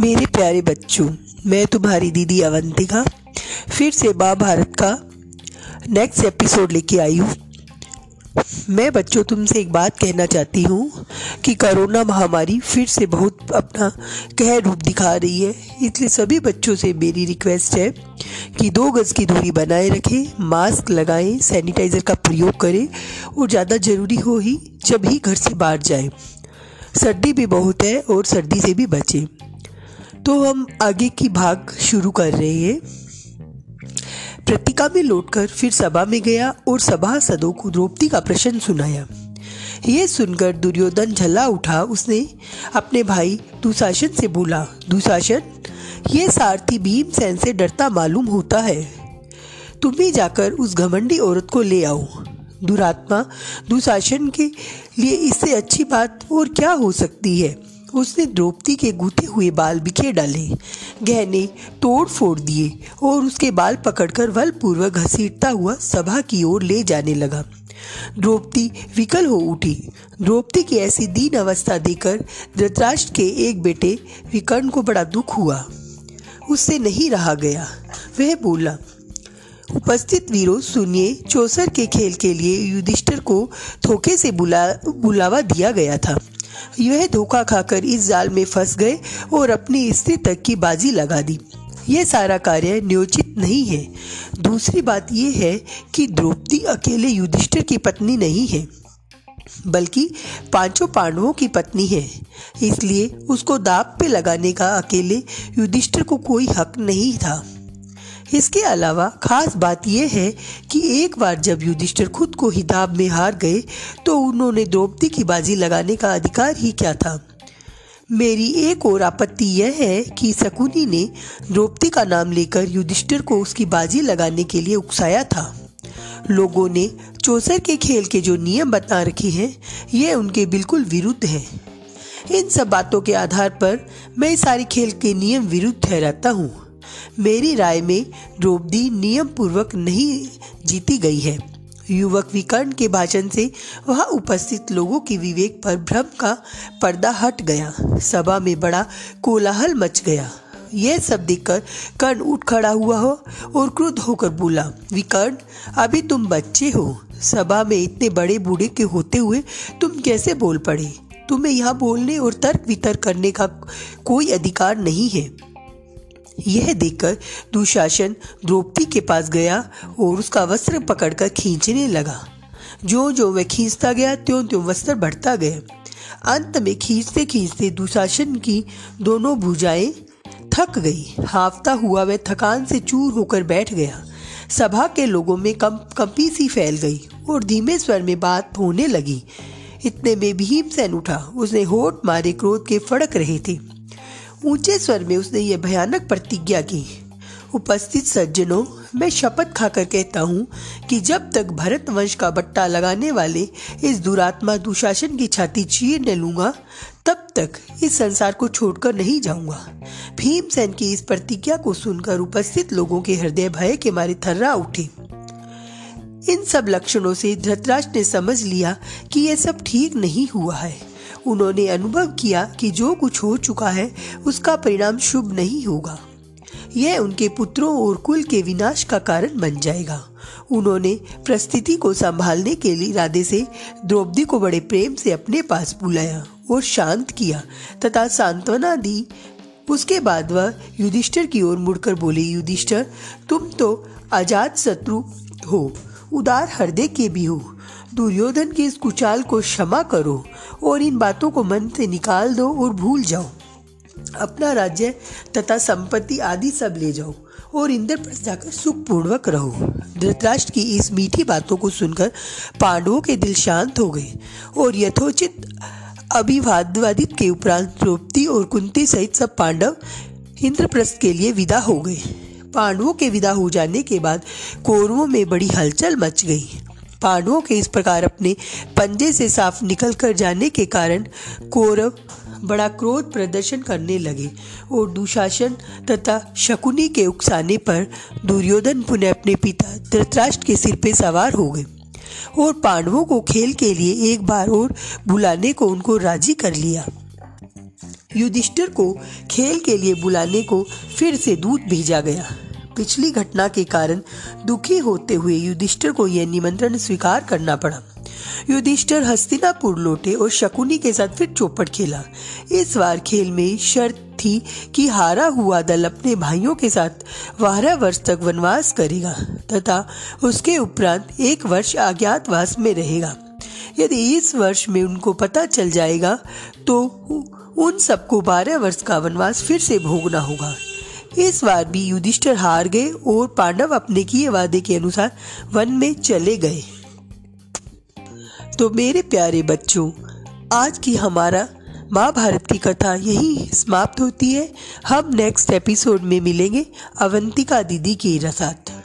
मेरे प्यारे बच्चों, मैं तुम्हारी दीदी अवंतिका, फिर से बा भारत का नेक्स्ट एपिसोड लेके आई हूँ। मैं बच्चों, तुमसे एक बात कहना चाहती हूँ कि कोरोना महामारी फिर से बहुत अपना कह रूप दिखा रही है। इसलिए सभी बच्चों से मेरी रिक्वेस्ट है कि दो गज़ की दूरी बनाए रखें मास्क लगाएँ सैनिटाइज़र का प्रयोग करें और ज़्यादा ज़रूरी हो ही जब ही घर से बाहर जाएँ। सर्दी भी बहुत है और सर्दी से भी बचें। तो हम आगे की भाग शुरू कर रहे हैं। प्रतिका में लौटकर फिर सभा में गया और सभा सदों को द्रौपदी का प्रश्न सुनाया। ये सुनकर दुर्योधन झल्ला उठा। उसने अपने भाई दुशासन से बोला, दुशासन, ये सारथी भीमसेन से डरता मालूम होता है। तुम ही जाकर उस घमंडी औरत को ले आओ। दुरात्मा, दुशासन के लिए इससे अच्छी बात और क्या हो सकती है? उसने द्रौपदी के गूथे हुए बाल बिखेर डाले, गहने तोड़ फोड़ दिए और उसके बाल पकड़कर बलपूर्वक घसीटता हुआ सभा की ओर ले जाने लगा। द्रौपदी विकल हो उठी। द्रौपदी की ऐसी दीन अवस्था देखकर धृतराष्ट्र के एक बेटे विकर्ण को बड़ा दुख हुआ। उससे नहीं रहा गया। वह बोला, उपस्थित वीरों, सुनिए, चौसर के खेल के लिए युधिष्ठिर को धोखे से बुला, बुलावा दिया गया था। यह धोखा खाकर इस जाल में फंस गए और अपनी स्त्री तक की बाजी लगा दी। यह सारा कार्य नियोजित नहीं है। दूसरी बात यह है कि द्रौपदी अकेले युधिष्ठिर की पत्नी नहीं है, बल्कि पाँचों पांडवों की पत्नी है। इसलिए उसको दाप पे लगाने का अकेले युधिष्ठिर को कोई हक नहीं था। इसके अलावा खास बात यह है कि एक बार जब युधिष्ठिर खुद को हिताब में हार गए तो उन्होंने द्रौपदी की बाजी लगाने का अधिकार ही क्या था? मेरी एक और आपत्ति यह है कि शकुनी ने द्रौपदी का नाम लेकर युधिष्ठिर को उसकी बाजी लगाने के लिए उकसाया था। लोगों ने चौसर के खेल के जो नियम बता रखे हैं ये उनके बिल्कुल विरुद्ध हैं। इन सब बातों के आधार पर मैं सारे खेल के नियम विरुद्ध ठहराता हूँ। मेरी राय में द्रौपदी नियम पूर्वक नहीं जीती गई है। युवक विकर्ण के भाषण से वहाँ उपस्थित लोगों के विवेक पर भ्रम का पर्दा हट गया। सभा में बड़ा कोलाहल मच गया। यह सब देखकर कर्ण उठ खड़ा हुआ हो और क्रुद्ध होकर बोला, विकर्ण, अभी तुम बच्चे हो। सभा में इतने बड़े बूढ़े के होते हुए तुम कैसे बोल पड़े? तुम्हें यहाँ बोलने और तर्क वितर्क करने का कोई अधिकार नहीं है। यह देखकर दुशासन द्रौपदी के पास गया और उसका वस्त्र पकड़कर खींचने लगा। जो जो वह खींचता गया, त्यों त्यों वस्त्र बढ़ता गया। अंत में खींचते खींचते दुशासन की दोनों भुजाएँ थक गई। हाफता हुआ वह थकान से चूर होकर बैठ गया। सभा के लोगों में कम, कंपी सी फैल गई और धीमे स्वर में बात होने लगी। इतने में भीमसेन उठा। उसने होठ मारे क्रोध के फड़क रहे थे। ऊँचे स्वर में उसने ये भयानक प्रतिज्ञा की। उपस्थित सज्जनों, मैं शपथ खाकर कहता हूँ कि जब तक भरत वंश का बट्टा लगाने वाले इस दुरात्मा दुशासन की छाती चीर न लूँगा, तब तक इस संसार को छोड़कर नहीं जाऊँगा। भीमसेन की इस प्रतिज्ञा को सुनकर उपस्थित लोगों के हृदय भय के मारे थर्रा उठे। इन सब लक्षणों से धृतराष्ट्र ने समझ लिया कि यह सब ठीक नहीं हुआ है। उन्होंने अनुभव किया कि जो कुछ हो चुका है, उसका परिणाम शुभ नहीं होगा। यह उनके पुत्रों और कुल के विनाश का कारण बन जाएगा। उन्होंने परिस्थिति को संभालने के लिए इरादे से द्रौपदी को बड़े प्रेम से अपने पास बुलाया और शांत किया तथा सांत्वना दी। उसके बाद वह युधिष्ठिर की ओर मुड़कर बोले, युधिष्ठिर, तुम तो आज़ाद शत्रु हो, उदार हृदय के भी हो। दुर्योधन की इस कुचाल को क्षमा करो और इन बातों को मन से निकाल दो और भूल जाओ। अपना राज्य तथा संपत्ति आदि सब ले जाओ और इंद्रप्रस्थ जाकर सुखपूर्वक रहो। धृतराष्ट्र की इस मीठी बातों को सुनकर पांडवों के दिल शांत हो गए और यथोचित अभिवादवादित के उपरांत द्रौपदी और कुंती सहित सब पांडव इंद्रप्रस्थ के लिए विदा हो गए। पांडवों के विदा हो जाने के बाद कौरवों में बड़ी हलचल मच गई पांडवों के इस प्रकार अपने पंजे से साफ़ निकल कर जाने के कारण कौरव बड़ा क्रोध प्रदर्शन करने लगे। और दुशासन तथा शकुनी के उकसाने पर दुर्योधन पुनः अपने पिता धृतराष्ट्र के सिर पर सवार हो गए। और पांडवों को खेल के लिए एक बार और बुलाने को उनको राज़ी कर लिया। युधिष्ठिर को खेल के लिए बुलाने को फिर से दूत भेजा गया। पिछली घटना के कारण दुखी होते हुए युधिष्ठिर को यह निमंत्रण स्वीकार करना पड़ा। युधिष्ठिर हस्तिनापुर लौटे और शकुनी के साथ फिर चौपट खेला। इस बार खेल में शर्त थी कि हारा हुआ दल अपने भाइयों के साथ बारह वर्ष तक वनवास करेगा तथा उसके उपरांत एक वर्ष अज्ञातवास में रहेगा। यदि इस वर्ष में उनको पता चल जाएगा तो उन सबको बारह वर्ष का वनवास फिर से भोगना होगा। इस बार भी युधिष्ठर हार गए और पांडव अपने किए वादे के अनुसार वन में चले गए। तो मेरे प्यारे बच्चों, आज की हमारा महाभारत की कथा यही समाप्त होती है। हम नेक्स्ट एपिसोड में मिलेंगे अवंतिका दीदी के साथ।